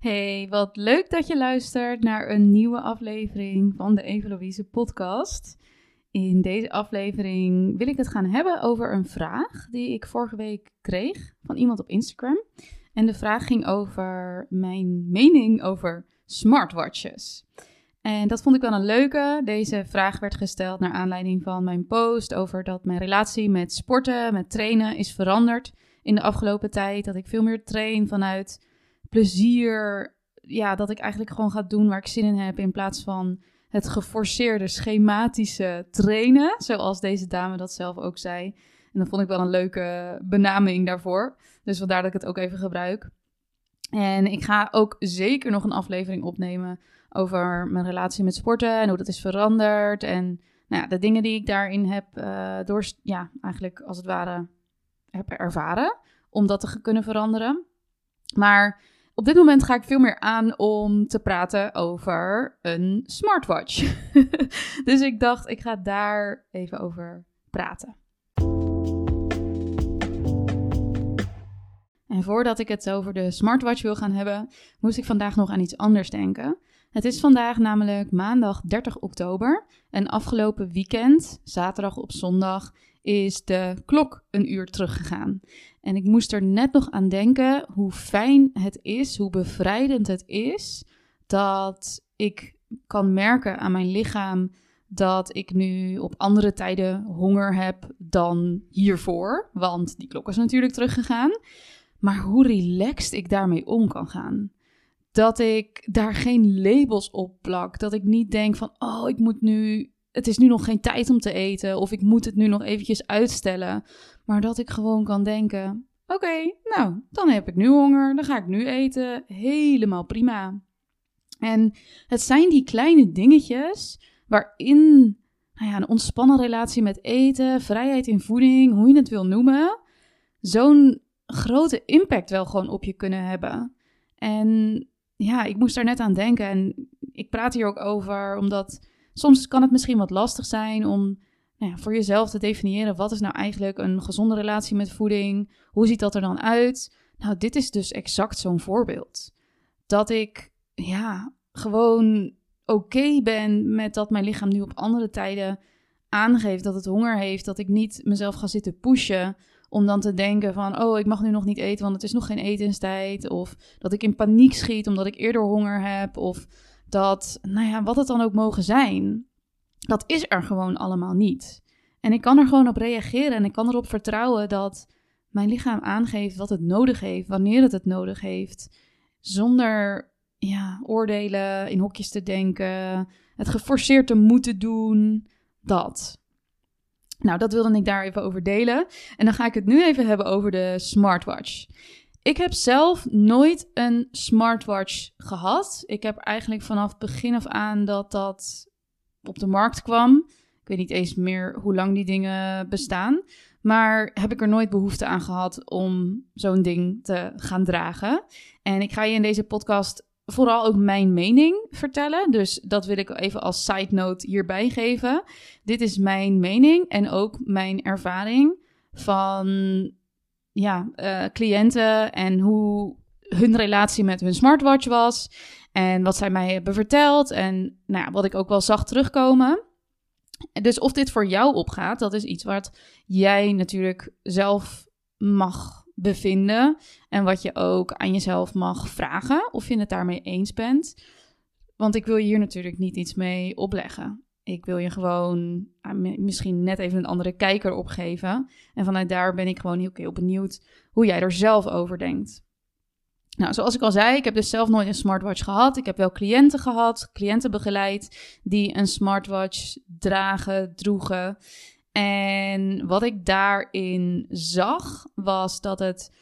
Hey, wat leuk dat je luistert naar een nieuwe aflevering van de Eveloïse podcast. In deze aflevering wil ik het gaan hebben over een vraag die ik vorige week kreeg van iemand op Instagram. En de vraag ging over mijn mening over smartwatches. En dat vond ik wel een leuke. Deze vraag werd gesteld naar aanleiding van mijn post over dat mijn relatie met sporten, met trainen is veranderd in de afgelopen tijd. Dat ik veel meer train vanuit plezier. Ja, dat ik eigenlijk gewoon ga doen waar ik zin in heb in plaats van het geforceerde, schematische trainen. Zoals deze dame dat zelf ook zei. En dat vond ik wel een leuke benaming daarvoor. Dus vandaar dat ik het ook even gebruik. En ik ga ook zeker nog een aflevering opnemen over mijn relatie met sporten en hoe dat is veranderd. En nou ja, de dingen die ik daarin heb uh, door, ja, eigenlijk als het ware heb ervaren om dat te kunnen veranderen. Maar op dit moment ga ik veel meer aan om te praten over een smartwatch. dus ik dacht, ik ga daar even over praten. En voordat ik het over de smartwatch wil gaan hebben, moest ik vandaag nog aan iets anders denken. Het is vandaag namelijk maandag 30 oktober en afgelopen weekend, zaterdag op zondag, is de klok een uur teruggegaan. En ik moest er net nog aan denken hoe fijn het is, hoe bevrijdend het is dat ik kan merken aan mijn lichaam dat ik nu op andere tijden honger heb dan hiervoor, want die klok is natuurlijk teruggegaan. Maar hoe relaxed ik daarmee om kan gaan. Dat ik daar geen labels op plak. Dat ik niet denk van, oh, ik moet nu het is nu nog geen tijd om te eten of ik moet het nu nog eventjes uitstellen. Maar dat ik gewoon kan denken: oké, nou, dan heb ik nu honger, dan ga ik nu eten. Helemaal prima. En het zijn die kleine dingetjes waarin nou ja, een ontspannen relatie met eten, vrijheid in voeding, hoe je het wil noemen, zo'n grote impact wel gewoon op je kunnen hebben. En ja, ik moest daar net aan denken en ik praat hier ook over omdat soms kan het misschien wat lastig zijn om nou ja, voor jezelf te definiëren wat is nou eigenlijk een gezonde relatie met voeding? Hoe ziet dat er dan uit? Nou, dit is dus exact zo'n voorbeeld. Dat ik ja, gewoon oké ben met dat mijn lichaam nu op andere tijden aangeeft dat het honger heeft, dat ik niet mezelf ga zitten pushen om dan te denken van, oh, ik mag nu nog niet eten, want het is nog geen etenstijd. Of dat ik in paniek schiet omdat ik eerder honger heb. Of dat, nou ja, wat het dan ook mogen zijn, dat is er gewoon allemaal niet. En ik kan er gewoon op reageren en ik kan erop vertrouwen dat mijn lichaam aangeeft wat het nodig heeft, wanneer het het nodig heeft, zonder ja, oordelen, in hokjes te denken, het geforceerd te moeten doen, dat. Nou, dat wilde ik daar even over delen. En dan ga ik het nu even hebben over de smartwatch. Ik heb zelf nooit een smartwatch gehad. Ik heb eigenlijk vanaf begin af aan dat dat op de markt kwam. Ik weet niet eens meer hoe lang die dingen bestaan. Maar heb ik er nooit behoefte aan gehad om zo'n ding te gaan dragen. En ik ga je in deze podcast vooral ook mijn mening vertellen. Dus dat wil ik even als side note hierbij geven. Dit is mijn mening en ook mijn ervaring van ja, uh, cliënten en hoe hun relatie met hun smartwatch was. En wat zij mij hebben verteld. En nou ja, wat ik ook wel zag terugkomen. Dus of dit voor jou opgaat, dat is iets wat jij natuurlijk zelf mag bevinden. En wat je ook aan jezelf mag vragen of je het daarmee eens bent. Want ik wil je hier natuurlijk niet iets mee opleggen. Ik wil je gewoon ah, misschien net even een andere kijker opgeven. En vanuit daar ben ik gewoon heel, benieuwd hoe jij er zelf over denkt. Nou, zoals ik al zei, ik heb dus zelf nooit een smartwatch gehad. Ik heb wel cliënten gehad, cliënten begeleid die een smartwatch dragen, droegen. En wat ik daarin zag, was dat het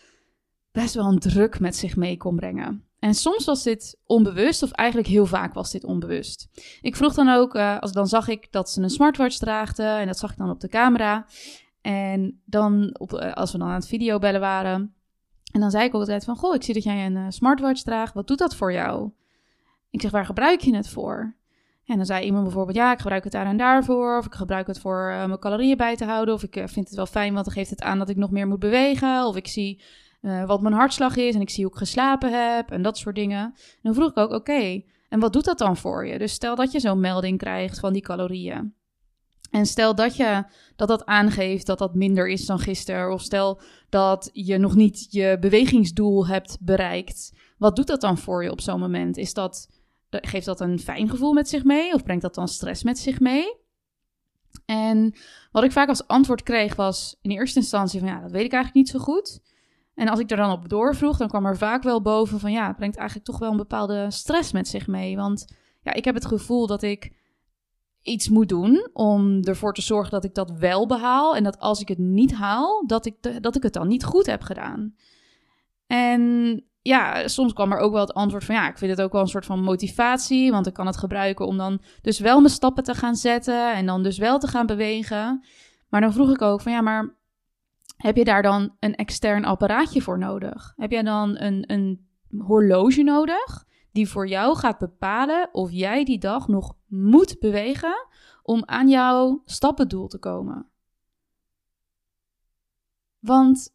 best wel een druk met zich mee kon brengen. En soms was dit onbewust, of eigenlijk heel vaak was dit onbewust. Ik vroeg dan ook, uh, als, dan zag ik dat ze een smartwatch draagden, en dat zag ik dan op de camera. En dan, op, uh, als we dan aan het videobellen waren, en dan zei ik altijd van, goh, ik zie dat jij een uh, smartwatch draagt, wat doet dat voor jou? Ik zeg, waar gebruik je het voor? En dan zei iemand bijvoorbeeld, ja, ik gebruik het daar en daarvoor. Of ik gebruik het voor mijn calorieën bij te houden. Of ik vind het wel fijn, want dan geeft het aan dat ik nog meer moet bewegen. Of ik zie eh, wat mijn hartslag is en ik zie hoe ik geslapen heb en dat soort dingen. En dan vroeg ik ook, oké, en wat doet dat dan voor je? Dus stel dat je zo'n melding krijgt van die calorieën. En stel dat je dat dat aangeeft dat dat minder is dan gisteren, of stel dat je nog niet je bewegingsdoel hebt bereikt, wat doet dat dan voor je op zo'n moment? Is dat, geeft dat een fijn gevoel met zich mee, of brengt dat dan stress met zich mee? En wat ik vaak als antwoord kreeg was in eerste instantie van ja, dat weet ik eigenlijk niet zo goed. En als ik er dan op doorvroeg, dan kwam er vaak wel boven van ja, het brengt eigenlijk toch wel een bepaalde stress met zich mee. Want ja, ik heb het gevoel dat ik iets moet doen om ervoor te zorgen dat ik dat wel behaal. En dat als ik het niet haal, dat ik, dat ik het dan niet goed heb gedaan. En ja, soms kwam er ook wel het antwoord van ja, ik vind het ook wel een soort van motivatie, want ik kan het gebruiken om dan dus wel mijn stappen te gaan zetten en dan dus wel te gaan bewegen. Maar dan vroeg ik ook van ja, maar heb je daar dan een extern apparaatje voor nodig? Heb jij dan een, een horloge nodig die voor jou gaat bepalen of jij die dag nog moet bewegen om aan jouw stappendoel te komen? Want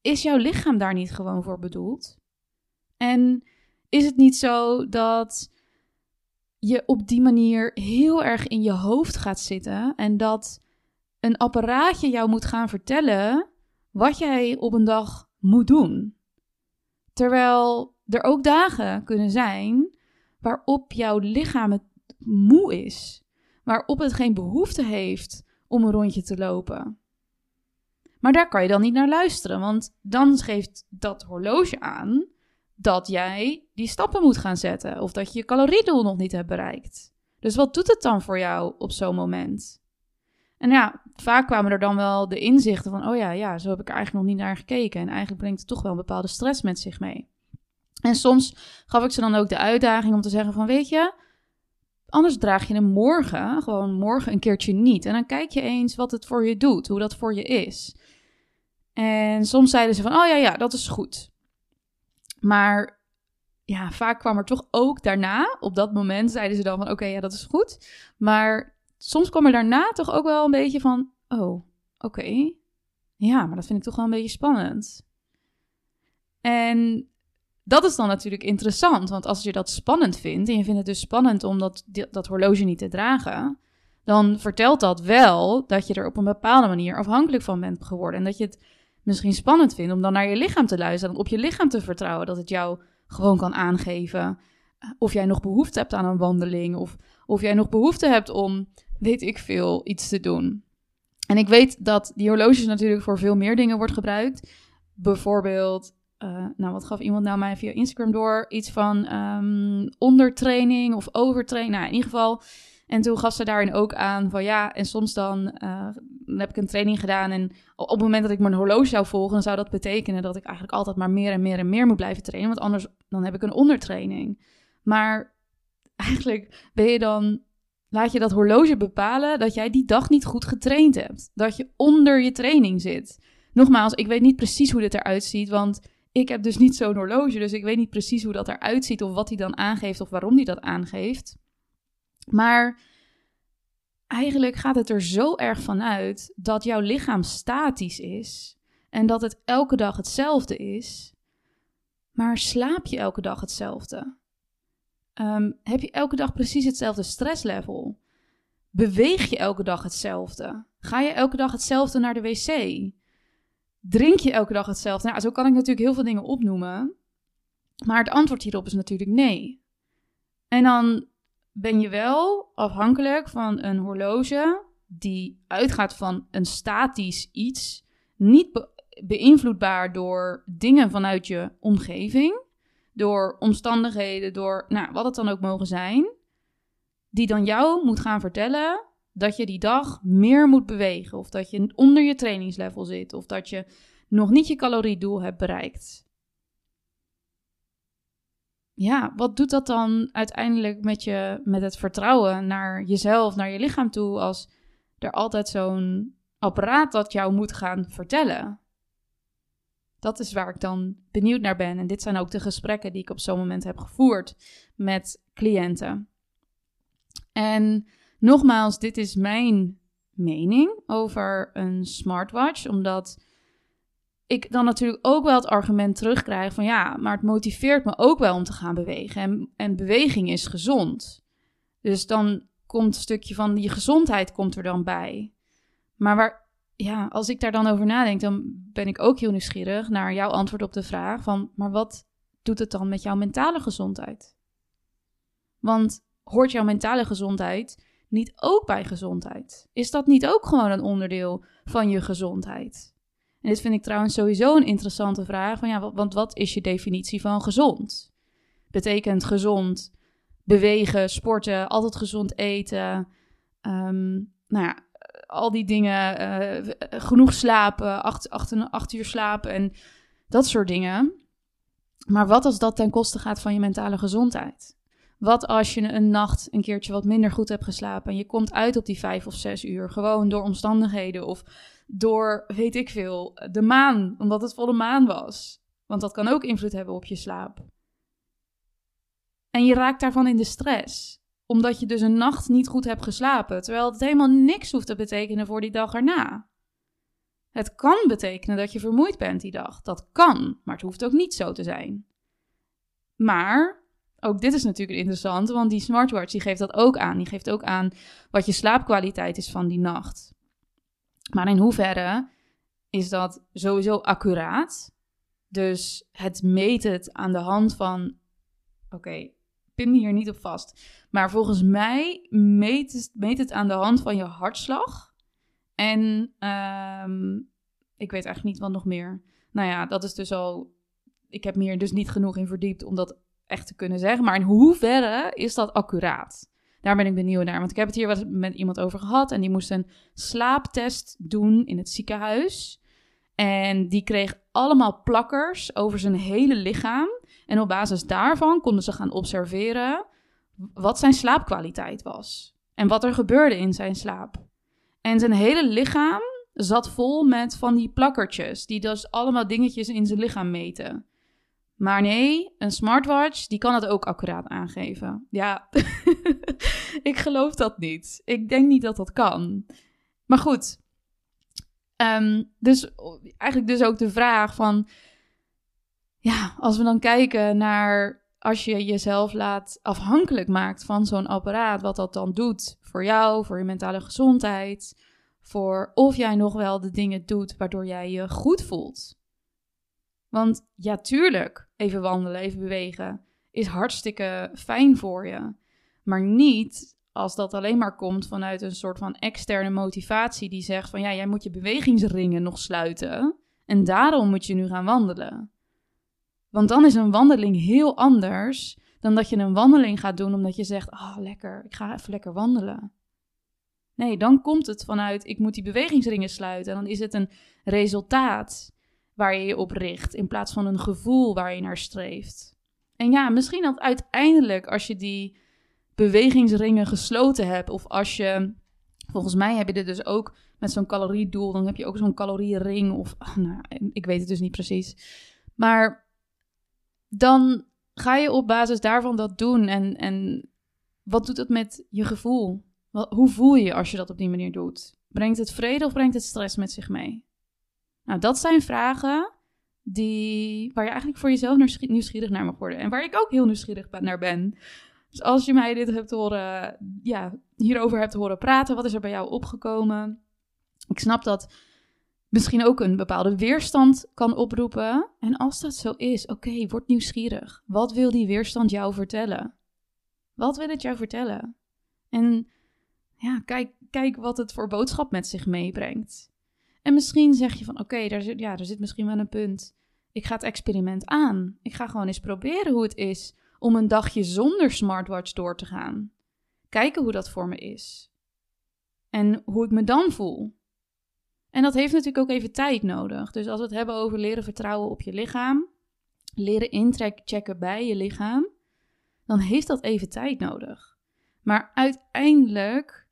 is jouw lichaam daar niet gewoon voor bedoeld? En is het niet zo dat je op die manier heel erg in je hoofd gaat zitten en dat een apparaatje jou moet gaan vertellen wat jij op een dag moet doen? Terwijl er ook dagen kunnen zijn waarop jouw lichaam het moe is, waarop het geen behoefte heeft om een rondje te lopen. Maar daar kan je dan niet naar luisteren, want dan geeft dat horloge aan dat jij die stappen moet gaan zetten of dat je je caloriedoel nog niet hebt bereikt. Dus wat doet het dan voor jou op zo'n moment? En ja, vaak kwamen er dan wel de inzichten van: oh ja, ja, zo heb ik er eigenlijk nog niet naar gekeken. En eigenlijk brengt het toch wel een bepaalde stress met zich mee. En soms gaf ik ze dan ook de uitdaging om te zeggen: van weet je, anders draag je hem morgen, gewoon morgen een keertje niet. En dan kijk je eens wat het voor je doet, hoe dat voor je is. En soms zeiden ze van: oh ja, ja, dat is goed. Maar ja, vaak kwam er toch ook daarna, op dat moment zeiden ze dan van oké, ja, dat is goed. Maar soms kwam er daarna toch ook wel een beetje van, oh, oké. Ja, maar dat vind ik toch wel een beetje spannend. En dat is dan natuurlijk interessant, want als je dat spannend vindt en je vindt het dus spannend om dat, dat horloge niet te dragen, dan vertelt dat wel dat je er op een bepaalde manier afhankelijk van bent geworden. En dat je het misschien spannend vindt om dan naar je lichaam te luisteren en op je lichaam te vertrouwen dat het jou gewoon kan aangeven eh, of jij nog behoefte hebt aan een wandeling of of jij nog behoefte hebt om, weet ik veel, iets te doen. En ik weet dat die horloges natuurlijk voor veel meer dingen wordt gebruikt. Bijvoorbeeld, uh, nou wat gaf iemand nou mij via Instagram door? Iets van um, ondertraining of overtraining. Nou, in ieder geval en toen gaf ze daarin ook aan van ja, en soms dan, uh, dan heb ik een training gedaan en op het moment dat ik mijn horloge zou volgen, dan zou dat betekenen dat ik eigenlijk altijd maar meer en meer en meer moet blijven trainen, want anders dan heb ik een ondertraining. Maar eigenlijk ben je dan, laat je dat horloge bepalen dat jij die dag niet goed getraind hebt, dat je onder je training zit. Nogmaals, ik weet niet precies hoe dit eruit ziet, want ik heb dus niet zo'n horloge, dus ik weet niet precies hoe dat eruit ziet of wat hij dan aangeeft of waarom hij dat aangeeft. Maar eigenlijk gaat het er zo erg van uit dat jouw lichaam statisch is en dat het elke dag hetzelfde is. Maar slaap je elke dag hetzelfde? Ehm, heb je elke dag precies hetzelfde stresslevel? Beweeg je elke dag hetzelfde? Ga je elke dag hetzelfde naar de wc? Drink je elke dag hetzelfde? Nou, zo kan ik natuurlijk heel veel dingen opnoemen. Maar het antwoord hierop is natuurlijk nee. En dan ben je wel afhankelijk van een horloge die uitgaat van een statisch iets, niet beïnvloedbaar door dingen vanuit je omgeving, door omstandigheden, door nou, wat het dan ook mogen zijn, die dan jou moet gaan vertellen dat je die dag meer moet bewegen, of dat je onder je trainingslevel zit, of dat je nog niet je caloriedoel hebt bereikt ja, wat doet dat dan uiteindelijk met, je, met het vertrouwen naar jezelf, naar je lichaam toe, als er altijd zo'n apparaat dat jou moet gaan vertellen? Dat is waar ik dan benieuwd naar ben. En dit zijn ook de gesprekken die ik op zo'n moment heb gevoerd met cliënten. En nogmaals, dit is mijn mening over een smartwatch, omdat ik dan natuurlijk ook wel het argument terugkrijg van ja, maar het motiveert me ook wel om te gaan bewegen. En, en beweging is gezond. Dus dan komt een stukje van die gezondheid komt er dan bij. Maar waar, ja, als ik daar dan over nadenk, dan ben ik ook heel nieuwsgierig naar jouw antwoord op de vraag van, maar wat doet het dan met jouw mentale gezondheid? Want hoort jouw mentale gezondheid niet ook bij gezondheid? Is dat niet ook gewoon een onderdeel van je gezondheid? En dit vind ik trouwens sowieso een interessante vraag. Van ja, want wat is je definitie van gezond? Betekent gezond bewegen, sporten, altijd gezond eten, um, nou ja, al die dingen, uh, genoeg slapen, acht, acht, acht uur slapen en dat soort dingen. Maar wat als dat ten koste gaat van je mentale gezondheid? Wat als je een nacht een keertje wat minder goed hebt geslapen en je komt uit op die vijf of zes uur, gewoon door omstandigheden of door, weet ik veel, de maan, omdat het volle maan was. Want dat kan ook invloed hebben op je slaap. En je raakt daarvan in de stress, omdat je dus een nacht niet goed hebt geslapen, terwijl het helemaal niks hoeft te betekenen voor die dag erna. Het kan betekenen dat je vermoeid bent die dag. Dat kan, maar het hoeft ook niet zo te zijn. Maar ook dit is natuurlijk interessant, want die smartwatch die geeft dat ook aan. Die geeft ook aan wat je slaapkwaliteit is van die nacht. Maar in hoeverre is dat sowieso accuraat? Dus het meet het aan de hand van. Oké, pin hier niet op vast. Maar volgens mij meet het, meet het aan de hand van je hartslag. En um, ik weet eigenlijk niet wat nog meer. Nou ja, dat is dus al. Ik heb me hier dus niet genoeg in verdiept om dat echt te kunnen zeggen. Maar in hoeverre is dat accuraat? Daar ben ik benieuwd naar. Want ik heb het hier wat met iemand over gehad. En die moest een slaaptest doen in het ziekenhuis. En die kreeg allemaal plakkers over zijn hele lichaam. En op basis daarvan konden ze gaan observeren wat zijn slaapkwaliteit was. En wat er gebeurde in zijn slaap. En zijn hele lichaam zat vol met van die plakkertjes. Die dus allemaal dingetjes in zijn lichaam meten. Maar nee, een smartwatch, die kan het ook accuraat aangeven. Ja, ik geloof dat niet. Ik denk niet dat dat kan. Maar goed, ehm, dus eigenlijk dus ook de vraag van... Ja, als we dan kijken naar als je jezelf laat afhankelijk maakt van zo'n apparaat, wat dat dan doet voor jou, voor je mentale gezondheid, voor of jij nog wel de dingen doet waardoor jij je goed voelt. Want ja, tuurlijk, even wandelen, even bewegen is hartstikke fijn voor je. Maar niet als dat alleen maar komt vanuit een soort van externe motivatie die zegt van ja, jij moet je bewegingsringen nog sluiten en daarom moet je nu gaan wandelen. Want dan is een wandeling heel anders dan dat je een wandeling gaat doen omdat je zegt, oh lekker, ik ga even lekker wandelen. Nee, dan komt het vanuit ik moet die bewegingsringen sluiten en dan is het een resultaat waar je je op richt, in plaats van een gevoel waar je naar streeft. En ja, misschien dat uiteindelijk als je die bewegingsringen gesloten hebt, of als je, volgens mij heb je dit dus ook met zo'n caloriedoel, dan heb je ook zo'n caloriering, of nou, ik weet het dus niet precies. Maar dan ga je op basis daarvan dat doen en, en wat doet het met je gevoel? Hoe voel je je als je dat op die manier doet? Brengt het vrede of brengt het stress met zich mee? Nou, dat zijn vragen die, waar je eigenlijk voor jezelf nieuwsgierig naar mag worden. En waar ik ook heel nieuwsgierig naar ben. Dus als je mij dit hebt horen, ja, hierover hebt horen praten, wat is er bij jou opgekomen? Ik snap dat misschien ook een bepaalde weerstand kan oproepen. En als dat zo is, oké, word nieuwsgierig. Wat wil die weerstand jou vertellen? Wat wil het jou vertellen? En ja, kijk, kijk wat het voor boodschap met zich meebrengt. En misschien zeg je van oké, daar, zit, ja, er zit misschien wel een punt. Ik ga het experiment aan. Ik ga gewoon eens proberen hoe het is om een dagje zonder smartwatch door te gaan. Kijken hoe dat voor me is. En hoe ik me dan voel. En dat heeft natuurlijk ook even tijd nodig. Dus als we het hebben over leren vertrouwen op je lichaam, leren inchecken bij je lichaam, dan heeft dat even tijd nodig. Maar uiteindelijk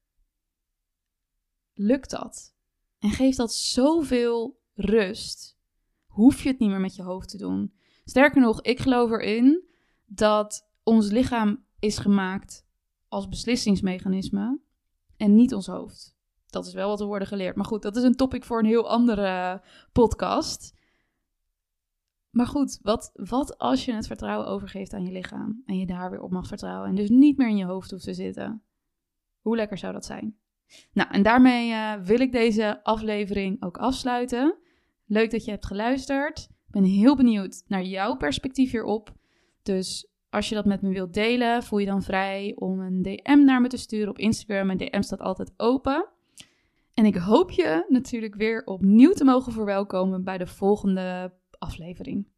lukt dat. En geeft dat zoveel rust. Hoef je het niet meer met je hoofd te doen. Sterker nog, ik geloof erin dat ons lichaam is gemaakt als beslissingsmechanisme en niet ons hoofd. Dat is wel wat er worden geleerd. Maar goed, dat is een topic voor een heel andere podcast. Maar goed, wat, wat als je het vertrouwen overgeeft aan je lichaam en je daar weer op mag vertrouwen en dus niet meer in je hoofd hoeft te zitten? Hoe lekker zou dat zijn? Nou, en daarmee uh, wil ik deze aflevering ook afsluiten. Leuk dat je hebt geluisterd. Ik ben heel benieuwd naar jouw perspectief hierop. Dus als je dat met me wilt delen, voel je dan vrij om een DM naar me te sturen op Instagram. Mijn DM staat altijd open. En ik hoop je natuurlijk weer opnieuw te mogen verwelkomen bij de volgende aflevering.